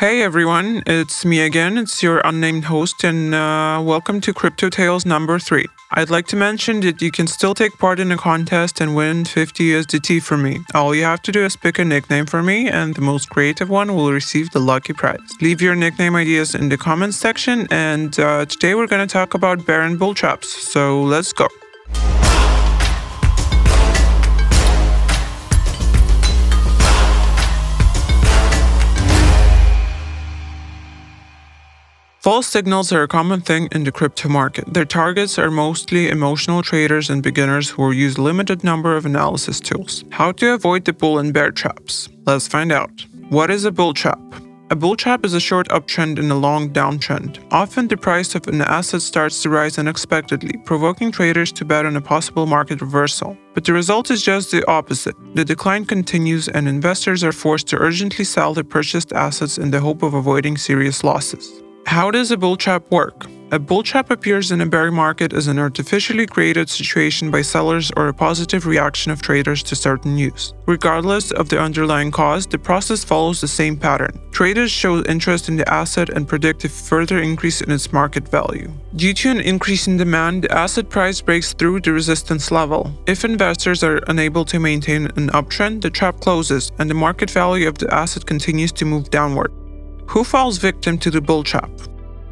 Hey everyone, it's me again. It's your unnamed host, and uh, welcome to Crypto Tales number three. I'd like to mention that you can still take part in a contest and win 50 USDT from me. All you have to do is pick a nickname for me, and the most creative one will receive the lucky prize. Leave your nickname ideas in the comments section, and uh, today we're going to talk about bear and bull traps. So let's go. False signals are a common thing in the crypto market. Their targets are mostly emotional traders and beginners who use limited number of analysis tools. How to avoid the bull and bear traps? Let's find out. What is a bull trap? A bull trap is a short uptrend in a long downtrend. Often the price of an asset starts to rise unexpectedly, provoking traders to bet on a possible market reversal. But the result is just the opposite. The decline continues and investors are forced to urgently sell their purchased assets in the hope of avoiding serious losses. How does a bull trap work? A bull trap appears in a bear market as an artificially created situation by sellers or a positive reaction of traders to certain news. Regardless of the underlying cause, the process follows the same pattern. Traders show interest in the asset and predict a further increase in its market value. Due to an increase in demand, the asset price breaks through the resistance level. If investors are unable to maintain an uptrend, the trap closes and the market value of the asset continues to move downward. Who falls victim to the bull trap?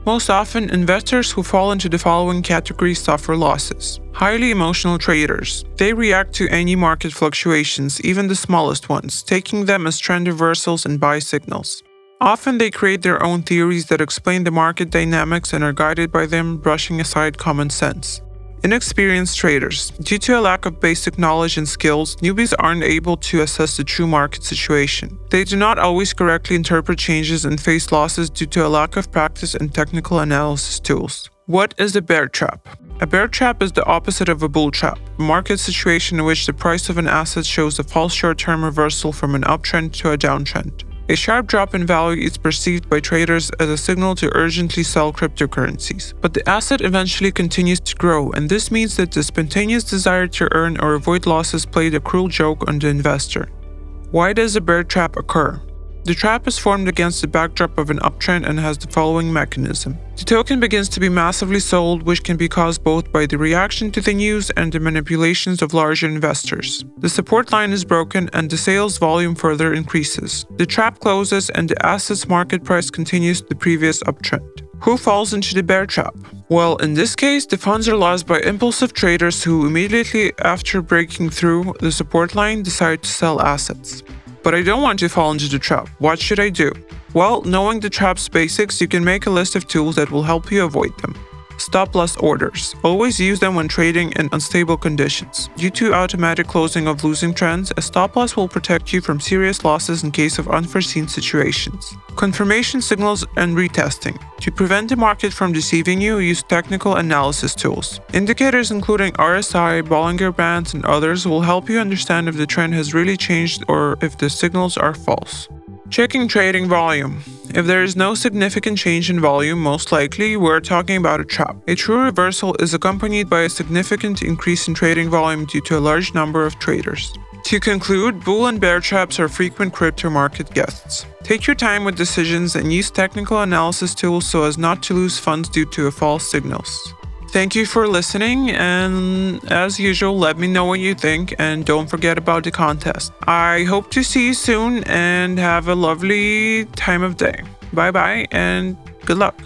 Most often, investors who fall into the following categories suffer losses. Highly emotional traders. They react to any market fluctuations, even the smallest ones, taking them as trend reversals and buy signals. Often they create their own theories that explain the market dynamics and are guided by them, brushing aside common sense. Inexperienced traders. Due to a lack of basic knowledge and skills, newbies aren't able to assess the true market situation. They do not always correctly interpret changes and face losses due to a lack of practice and technical analysis tools. What is a bear trap? A bear trap is the opposite of a bull trap, a market situation in which the price of an asset shows a false short term reversal from an uptrend to a downtrend. A sharp drop in value is perceived by traders as a signal to urgently sell cryptocurrencies. But the asset eventually continues to grow, and this means that the spontaneous desire to earn or avoid losses played a cruel joke on the investor. Why does a bear trap occur? The trap is formed against the backdrop of an uptrend and has the following mechanism. The token begins to be massively sold, which can be caused both by the reaction to the news and the manipulations of larger investors. The support line is broken and the sales volume further increases. The trap closes and the asset's market price continues the previous uptrend. Who falls into the bear trap? Well, in this case, the funds are lost by impulsive traders who immediately after breaking through the support line decide to sell assets. But I don't want to fall into the trap. What should I do? Well, knowing the trap's basics, you can make a list of tools that will help you avoid them. Stop loss orders. Always use them when trading in unstable conditions. Due to automatic closing of losing trends, a stop loss will protect you from serious losses in case of unforeseen situations. Confirmation signals and retesting. To prevent the market from deceiving you, use technical analysis tools. Indicators including RSI, Bollinger Bands, and others will help you understand if the trend has really changed or if the signals are false. Checking trading volume. If there is no significant change in volume, most likely we're talking about a trap. A true reversal is accompanied by a significant increase in trading volume due to a large number of traders. To conclude, bull and bear traps are frequent crypto market guests. Take your time with decisions and use technical analysis tools so as not to lose funds due to false signals. Thank you for listening, and as usual, let me know what you think, and don't forget about the contest. I hope to see you soon and have a lovely time of day. Bye bye, and good luck.